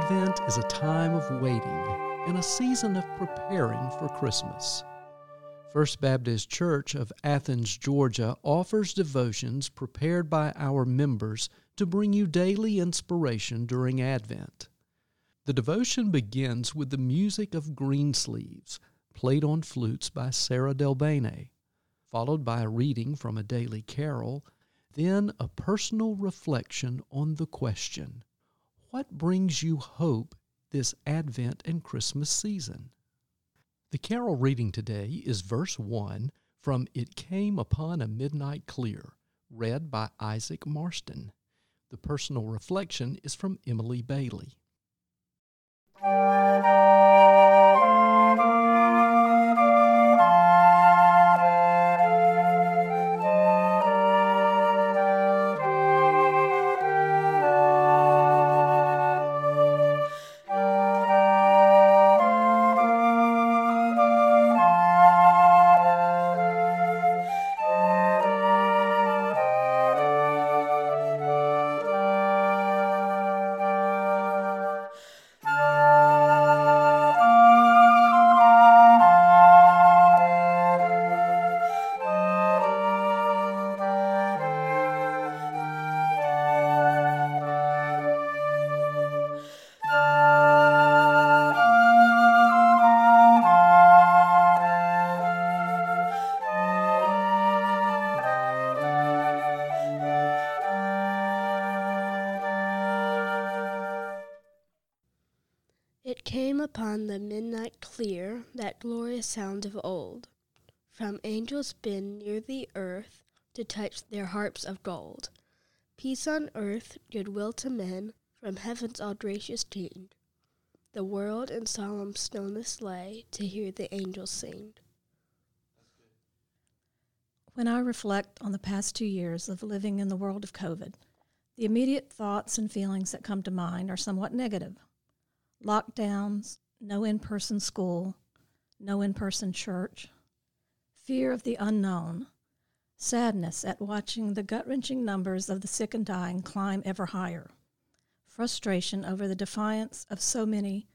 Advent is a time of waiting and a season of preparing for Christmas. First Baptist Church of Athens, Georgia offers devotions prepared by our members to bring you daily inspiration during Advent. The devotion begins with the music of Greensleeves, played on flutes by Sarah Delbene, followed by a reading from a daily carol, then a personal reflection on the question What brings you hope this Advent and Christmas season? The carol reading today is verse 1 from It Came Upon a Midnight Clear, read by Isaac Marston. The personal reflection is from Emily Bailey. It came upon the midnight clear that glorious sound of old, from angels been near the earth to touch their harps of gold. Peace on earth, goodwill to men, from heaven's audacious king. The world in solemn stillness lay to hear the angels sing. When I reflect on the past two years of living in the world of COVID, the immediate thoughts and feelings that come to mind are somewhat negative lockdowns, no in person school, no in person church, fear of the unknown, sadness at watching the gut wrenching numbers of the sick and dying climb ever higher, frustration over the defiance of so many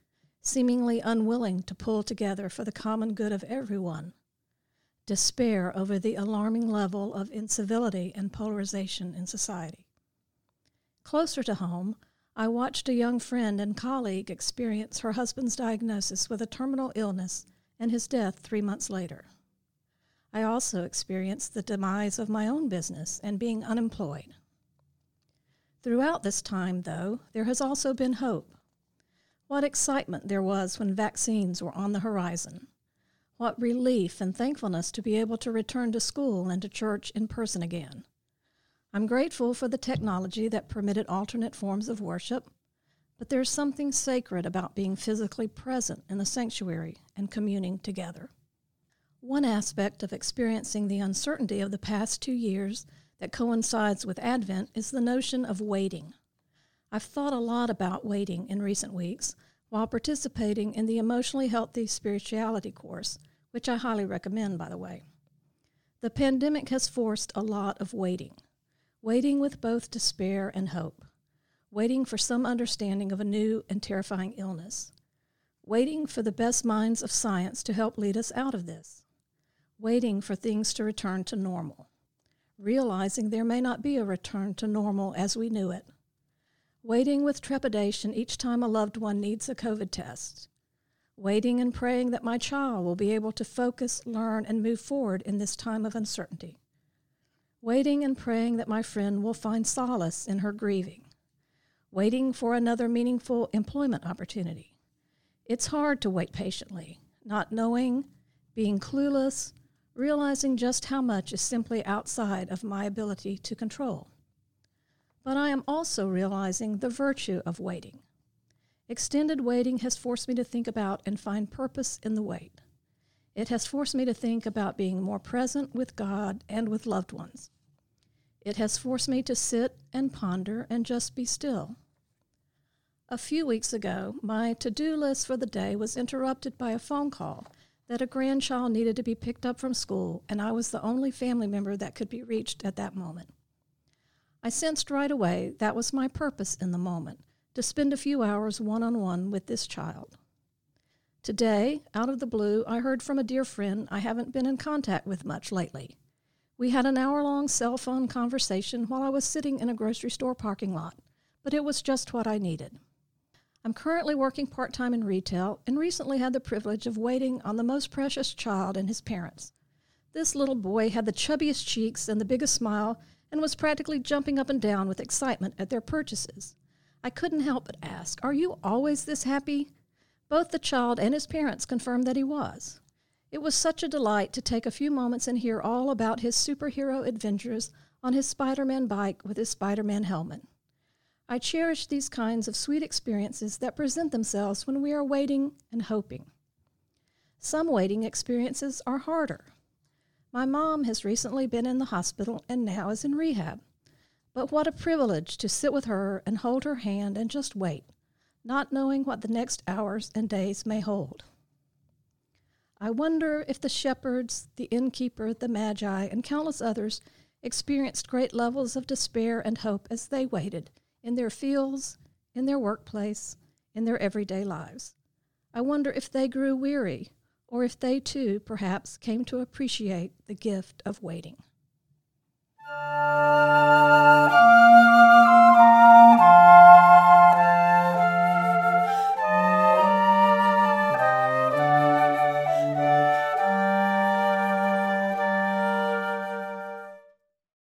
seemingly unwilling to pull together for the common good of everyone, despair over the alarming level of incivility and polarization in society. Closer to home, I watched a young friend and colleague experience her husband's diagnosis with a terminal illness and his death three months later. I also experienced the demise of my own business and being unemployed. Throughout this time, though, there has also been hope. What excitement there was when vaccines were on the horizon. What relief and thankfulness to be able to return to school and to church in person again. I'm grateful for the technology that permitted alternate forms of worship, but there's something sacred about being physically present in the sanctuary and communing together. One aspect of experiencing the uncertainty of the past two years that coincides with Advent is the notion of waiting. I've thought a lot about waiting in recent weeks while participating in the Emotionally Healthy Spirituality course, which I highly recommend, by the way. The pandemic has forced a lot of waiting waiting with both despair and hope, waiting for some understanding of a new and terrifying illness, waiting for the best minds of science to help lead us out of this, waiting for things to return to normal, realizing there may not be a return to normal as we knew it, waiting with trepidation each time a loved one needs a COVID test, waiting and praying that my child will be able to focus, learn, and move forward in this time of uncertainty waiting and praying that my friend will find solace in her grieving, waiting for another meaningful employment opportunity. It's hard to wait patiently, not knowing, being clueless, realizing just how much is simply outside of my ability to control. But I am also realizing the virtue of waiting. Extended waiting has forced me to think about and find purpose in the wait. It has forced me to think about being more present with God and with loved ones. It has forced me to sit and ponder and just be still. A few weeks ago, my to do list for the day was interrupted by a phone call that a grandchild needed to be picked up from school, and I was the only family member that could be reached at that moment. I sensed right away that was my purpose in the moment to spend a few hours one on one with this child. Today, out of the blue, I heard from a dear friend I haven't been in contact with much lately. We had an hour long cell phone conversation while I was sitting in a grocery store parking lot, but it was just what I needed. I'm currently working part time in retail and recently had the privilege of waiting on the most precious child and his parents. This little boy had the chubbiest cheeks and the biggest smile and was practically jumping up and down with excitement at their purchases. I couldn't help but ask, Are you always this happy? Both the child and his parents confirmed that he was. It was such a delight to take a few moments and hear all about his superhero adventures on his Spider Man bike with his Spider Man helmet. I cherish these kinds of sweet experiences that present themselves when we are waiting and hoping. Some waiting experiences are harder. My mom has recently been in the hospital and now is in rehab. But what a privilege to sit with her and hold her hand and just wait, not knowing what the next hours and days may hold. I wonder if the shepherds, the innkeeper, the magi, and countless others experienced great levels of despair and hope as they waited in their fields, in their workplace, in their everyday lives. I wonder if they grew weary or if they too perhaps came to appreciate the gift of waiting.